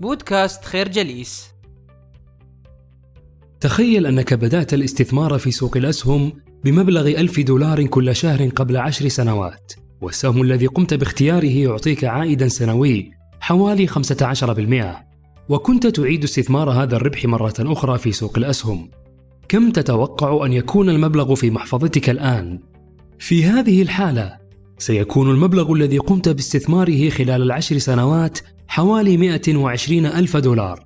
بودكاست خير جليس. تخيل أنك بدأت الاستثمار في سوق الأسهم بمبلغ ألف دولار كل شهر قبل عشر سنوات والسهم الذي قمت باختياره يعطيك عائدا سنوي حوالي 15% وكنت تعيد استثمار هذا الربح مرة أخرى في سوق الأسهم. كم تتوقع أن يكون المبلغ في محفظتك الآن؟ في هذه الحالة سيكون المبلغ الذي قمت باستثماره خلال العشر سنوات حوالي 120 ألف دولار.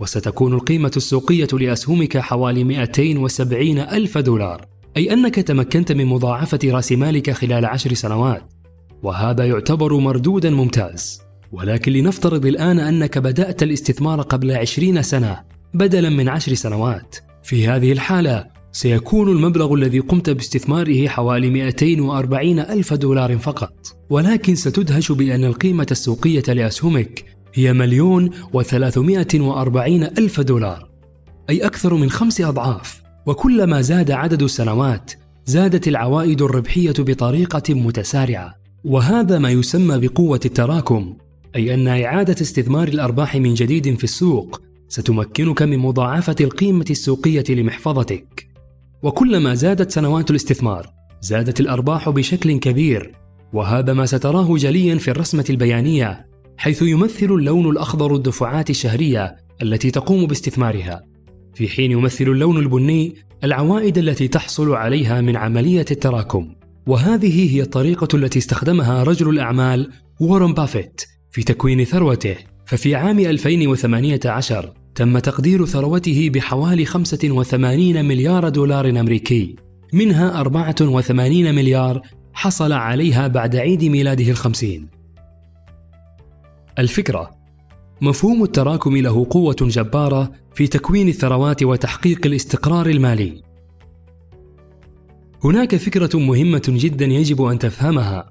وستكون القيمة السوقية لأسهمك حوالي 270 ألف دولار. أي أنك تمكنت من مضاعفة رأس مالك خلال عشر سنوات. وهذا يعتبر مردودا ممتاز. ولكن لنفترض الآن أنك بدأت الاستثمار قبل عشرين سنة بدلا من عشر سنوات. في هذه الحالة سيكون المبلغ الذي قمت باستثماره حوالي 240 ألف دولار فقط. ولكن ستدهش بأن القيمة السوقية لأسهمك هي مليون وثلاثمائة وأربعين ألف دولار أي أكثر من خمس أضعاف. وكلما زاد عدد السنوات زادت العوائد الربحية بطريقة متسارعة. وهذا ما يسمى بقوة التراكم أي أن إعادة استثمار الأرباح من جديد في السوق ستمكنك من مضاعفة القيمة السوقية لمحفظتك. وكلما زادت سنوات الاستثمار زادت الأرباح بشكل كبير وهذا ما ستراه جليا في الرسمة البيانية حيث يمثل اللون الأخضر الدفعات الشهرية التي تقوم باستثمارها في حين يمثل اللون البني العوائد التي تحصل عليها من عملية التراكم. وهذه هي الطريقة التي استخدمها رجل الأعمال وارن بافيت في تكوين ثروته ففي عام 2018 تم تقدير ثروته بحوالي 85 مليار دولار أمريكي. منها 84 مليار حصل عليها بعد عيد ميلاده الخمسين. الفكرة مفهوم التراكم له قوة جبارة في تكوين الثروات وتحقيق الاستقرار المالي. هناك فكرة مهمة جدا يجب أن تفهمها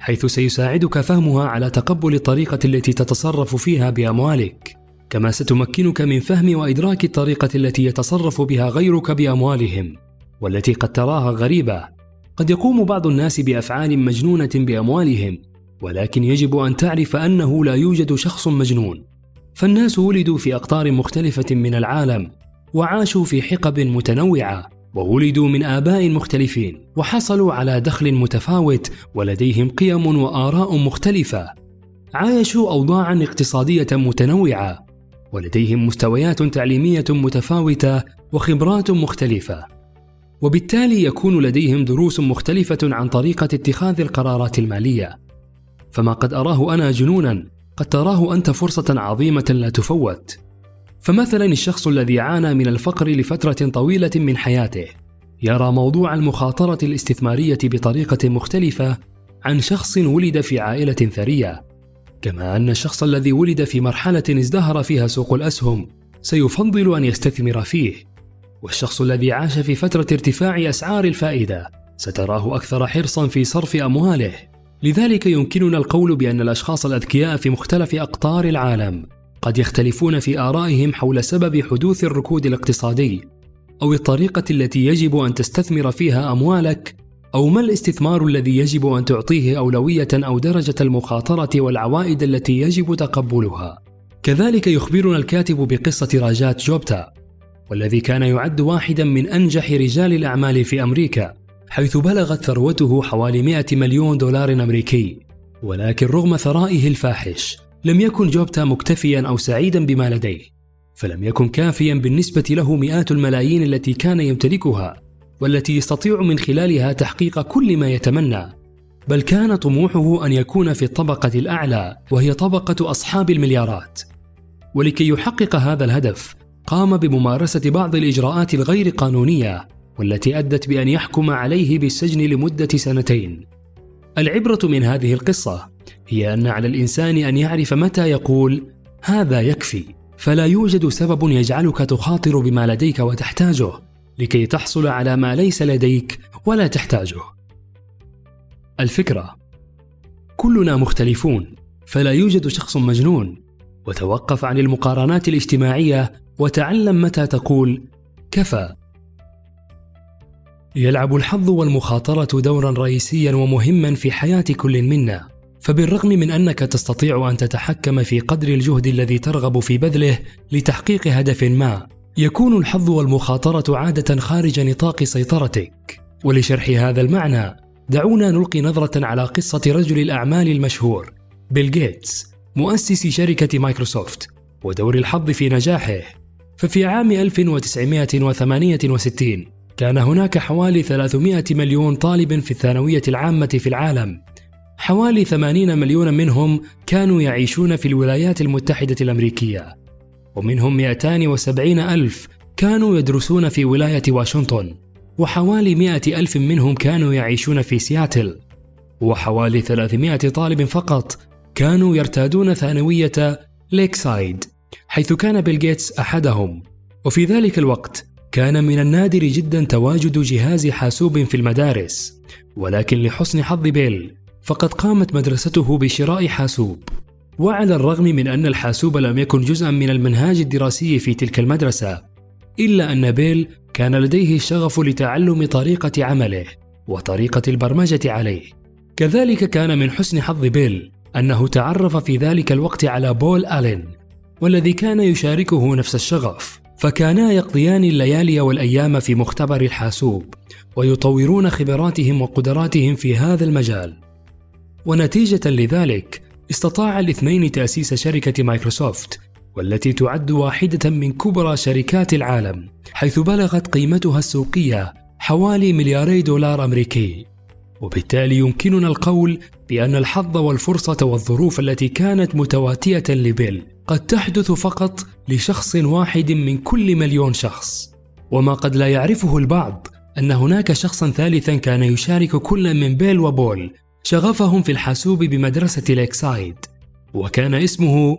حيث سيساعدك فهمها على تقبل الطريقة التي تتصرف فيها بأموالك. كما ستمكنك من فهم وإدراك الطريقة التي يتصرف بها غيرك بأموالهم والتي قد تراها غريبة. قد يقوم بعض الناس بأفعال مجنونة بأموالهم ولكن يجب أن تعرف أنه لا يوجد شخص مجنون. فالناس ولدوا في أقطار مختلفة من العالم وعاشوا في حقب متنوعة وولدوا من آباء مختلفين وحصلوا على دخل متفاوت ولديهم قيم وآراء مختلفة. عايشوا أوضاعا اقتصادية متنوعة ولديهم مستويات تعليمية متفاوتة وخبرات مختلفة. وبالتالي يكون لديهم دروس مختلفة عن طريقة اتخاذ القرارات المالية. فما قد أراه أنا جنونا قد تراه أنت فرصة عظيمة لا تفوت. فمثلا الشخص الذي عانى من الفقر لفترة طويلة من حياته يرى موضوع المخاطرة الاستثمارية بطريقة مختلفة عن شخص ولد في عائلة ثرية. كما أن الشخص الذي ولد في مرحلة ازدهر فيها سوق الأسهم سيفضل أن يستثمر فيه. والشخص الذي عاش في فترة ارتفاع أسعار الفائدة ستراه أكثر حرصا في صرف أمواله. لذلك يمكننا القول بأن الأشخاص الأذكياء في مختلف أقطار العالم قد يختلفون في آرائهم حول سبب حدوث الركود الاقتصادي أو الطريقة التي يجب أن تستثمر فيها أموالك أو ما الاستثمار الذي يجب أن تعطيه أولوية أو درجة المخاطرة والعوائد التي يجب تقبلها. كذلك يخبرنا الكاتب بقصة راجات جوبتا، والذي كان يعد واحدا من أنجح رجال الأعمال في أمريكا، حيث بلغت ثروته حوالي 100 مليون دولار أمريكي. ولكن رغم ثرائه الفاحش، لم يكن جوبتا مكتفيا أو سعيدا بما لديه، فلم يكن كافيا بالنسبة له مئات الملايين التي كان يمتلكها والتي يستطيع من خلالها تحقيق كل ما يتمنى. بل كان طموحه أن يكون في الطبقة الأعلى وهي طبقة أصحاب المليارات. ولكي يحقق هذا الهدف قام بممارسة بعض الإجراءات الغير قانونية والتي أدت بأن يحكم عليه بالسجن لمدة سنتين. العبرة من هذه القصة هي أن على الإنسان أن يعرف متى يقول هذا يكفي فلا يوجد سبب يجعلك تخاطر بما لديك وتحتاجه. لكي تحصل على ما ليس لديك ولا تحتاجه. الفكرة كلنا مختلفون فلا يوجد شخص مجنون. وتوقف عن المقارنات الاجتماعية وتعلم متى تقول كفى يلعب الحظ والمخاطرة دورا رئيسيا ومهما في حياة كل منا. فبالرغم من أنك تستطيع أن تتحكم في قدر الجهد الذي ترغب في بذله لتحقيق هدف ما يكون الحظ والمخاطرة عادة خارج نطاق سيطرتك. ولشرح هذا المعنى دعونا نلقي نظرة على قصة رجل الأعمال المشهور بيل جيتس مؤسس شركة مايكروسوفت ودور الحظ في نجاحه. ففي عام 1968 كان هناك حوالي 300 مليون طالب في الثانوية العامة في العالم. حوالي 80 مليون منهم كانوا يعيشون في الولايات المتحدة الأمريكية. ومنهم 270 ألف كانوا يدرسون في ولاية واشنطن وحوالي 100 ألف منهم كانوا يعيشون في سياتل وحوالي 300 طالب فقط كانوا يرتادون ثانوية ليكسايد حيث كان بيل جيتس أحدهم. وفي ذلك الوقت كان من النادر جدا تواجد جهاز حاسوب في المدارس ولكن لحسن حظ بيل فقد قامت مدرسته بشراء حاسوب. وعلى الرغم من أن الحاسوب لم يكن جزءا من المنهاج الدراسي في تلك المدرسة إلا أن بيل كان لديه الشغف لتعلم طريقة عمله وطريقة البرمجة عليه. كذلك كان من حسن حظ بيل أنه تعرف في ذلك الوقت على بول ألين والذي كان يشاركه نفس الشغف. فكانا يقضيان الليالي والأيام في مختبر الحاسوب ويطورون خبراتهم وقدراتهم في هذا المجال. ونتيجة لذلك استطاع الاثنين تأسيس شركة مايكروسوفت والتي تعد واحدة من كبرى شركات العالم حيث بلغت قيمتها السوقية حوالي ملياري دولار أمريكي. وبالتالي يمكننا القول بأن الحظ والفرصة والظروف التي كانت متواتية لبيل قد تحدث فقط لشخص واحد من كل مليون شخص. وما قد لا يعرفه البعض أن هناك شخصا ثالثا كان يشارك كل من بيل وبول شغفهم في الحاسوب بمدرسة ليكسايد وكان اسمه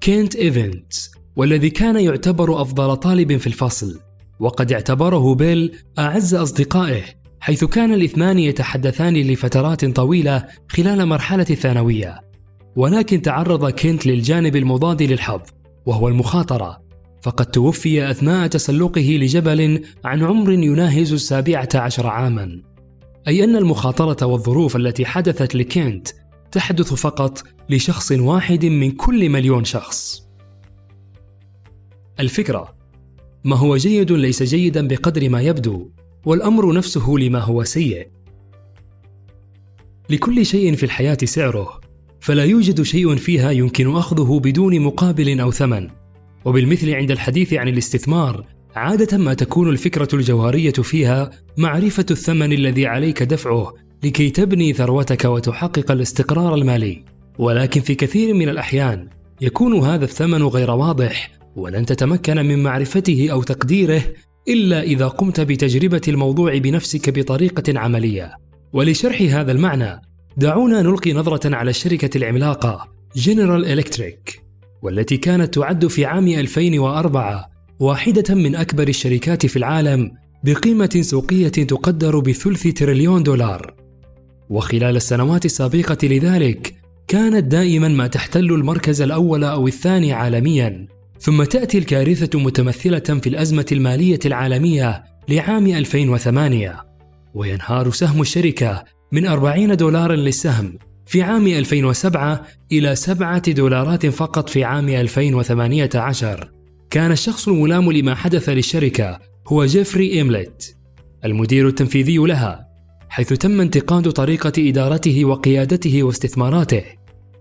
كينت إيفنتس والذي كان يعتبر أفضل طالب في الفصل وقد اعتبره بيل أعز أصدقائه حيث كان الاثنان يتحدثان لفترات طويلة خلال مرحلة الثانوية. ولكن تعرض كينت للجانب المضاد للحظ وهو المخاطرة. فقد توفي أثناء تسلقه لجبل عن عمر يناهز السابعة عشر عاما. أي أن المخاطرة والظروف التي حدثت لكينت تحدث فقط لشخص واحد من كل مليون شخص. الفكرة ما هو جيد ليس جيدا بقدر ما يبدو والأمر نفسه لما هو سيء. لكل شيء في الحياة سعره فلا يوجد شيء فيها يمكن أخذه بدون مقابل أو ثمن. وبالمثل عند الحديث عن الاستثمار عادة ما تكون الفكرة الجوهرية فيها معرفة الثمن الذي عليك دفعه لكي تبني ثروتك وتحقق الاستقرار المالي. ولكن في كثير من الأحيان يكون هذا الثمن غير واضح ولن تتمكن من معرفته أو تقديره إلا إذا قمت بتجربة الموضوع بنفسك بطريقة عملية. ولشرح هذا المعنى دعونا نلقي نظرة على الشركة العملاقة جنرال إلكتريك والتي كانت تعد في عام 2004 واحدة من أكبر الشركات في العالم بقيمة سوقية تقدر بثلث تريليون دولار. وخلال السنوات السابقة لذلك كانت دائما ما تحتل المركز الأول أو الثاني عالميا. ثم تأتي الكارثة متمثلة في الأزمة المالية العالمية لعام 2008 وينهار سهم الشركة من 40 دولارا للسهم في عام 2007 إلى 7 دولارات فقط في عام 2018 كان الشخص الملام لما حدث للشركة هو جيفري إيملت المدير التنفيذي لها حيث تم انتقاد طريقة إدارته وقيادته واستثماراته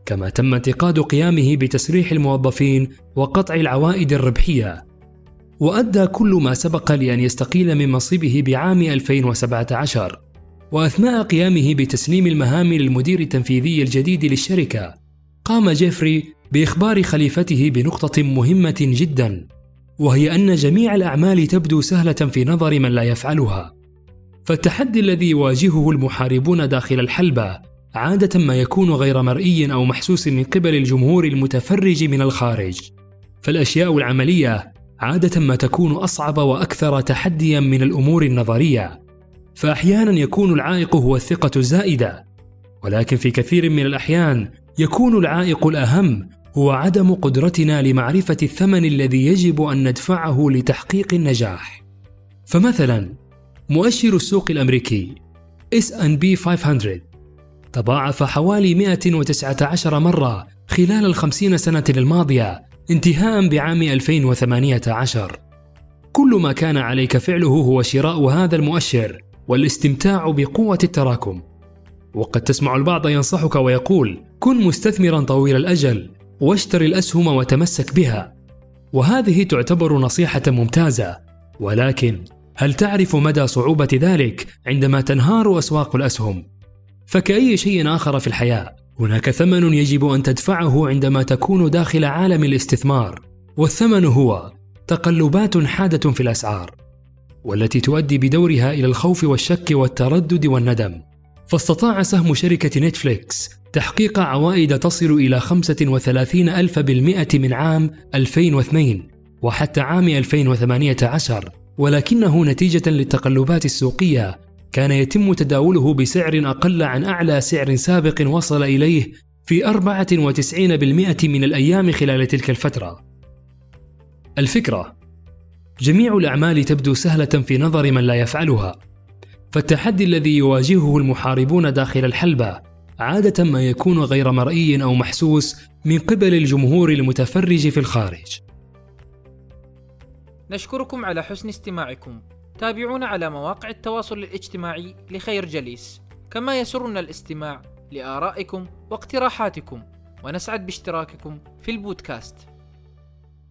كما تم انتقاد قيامه بتسريح الموظفين وقطع العوائد الربحية. وأدى كل ما سبق لأن يستقيل من منصبه بعام 2017 وأثناء قيامه بتسليم المهام للمدير التنفيذي الجديد للشركة. قام جيفري بإخبار خليفته بنقطة مهمة جدا وهي أن جميع الأعمال تبدو سهلة في نظر من لا يفعلها. فالتحدي الذي يواجهه المحاربون داخل الحلبة عادة ما يكون غير مرئي أو محسوس من قبل الجمهور المتفرج من الخارج. فالأشياء العملية عادة ما تكون أصعب وأكثر تحديا من الأمور النظرية. فاحيانا يكون العائق هو الثقة الزائدة. ولكن في كثير من الأحيان يكون العائق الأهم هو عدم قدرتنا لمعرفة الثمن الذي يجب أن ندفعه لتحقيق النجاح. فمثلا مؤشر السوق الأمريكي S&P 500 تضاعف حوالي 119 مرة خلال الخمسين سنة الماضية انتهاء بعام 2018 كل ما كان عليك فعله هو شراء هذا المؤشر والاستمتاع بقوة التراكم. وقد تسمع البعض ينصحك ويقول كن مستثمرا طويل الأجل واشتري الأسهم وتمسك بها. وهذه تعتبر نصيحة ممتازة. ولكن هل تعرف مدى صعوبة ذلك عندما تنهار أسواق الأسهم؟ فكأي شيء آخر في الحياة هناك ثمن يجب أن تدفعه عندما تكون داخل عالم الاستثمار. والثمن هو تقلبات حادة في الأسعار والتي تؤدي بدورها إلى الخوف والشك والتردد والندم. فاستطاع سهم شركة نتفليكس تحقيق عوائد تصل إلى 35 ألف بالمئة من عام 2002 وحتى عام 2018 ولكنه نتيجة للتقلبات السوقية كان يتم تداوله بسعر أقل عن أعلى سعر سابق وصل إليه في 94% من الأيام خلال تلك الفترة. الفكرة: جميع الأعمال تبدو سهلة في نظر من لا يفعلها، فالتحدي الذي يواجهه المحاربون داخل الحلبة عادة ما يكون غير مرئي أو محسوس من قبل الجمهور المتفرج في الخارج. نشكركم على حسن استماعكم. تابعونا على مواقع التواصل الاجتماعي لخير جليس، كما يسرنا الاستماع لآرائكم واقتراحاتكم، ونسعد باشتراككم في البودكاست.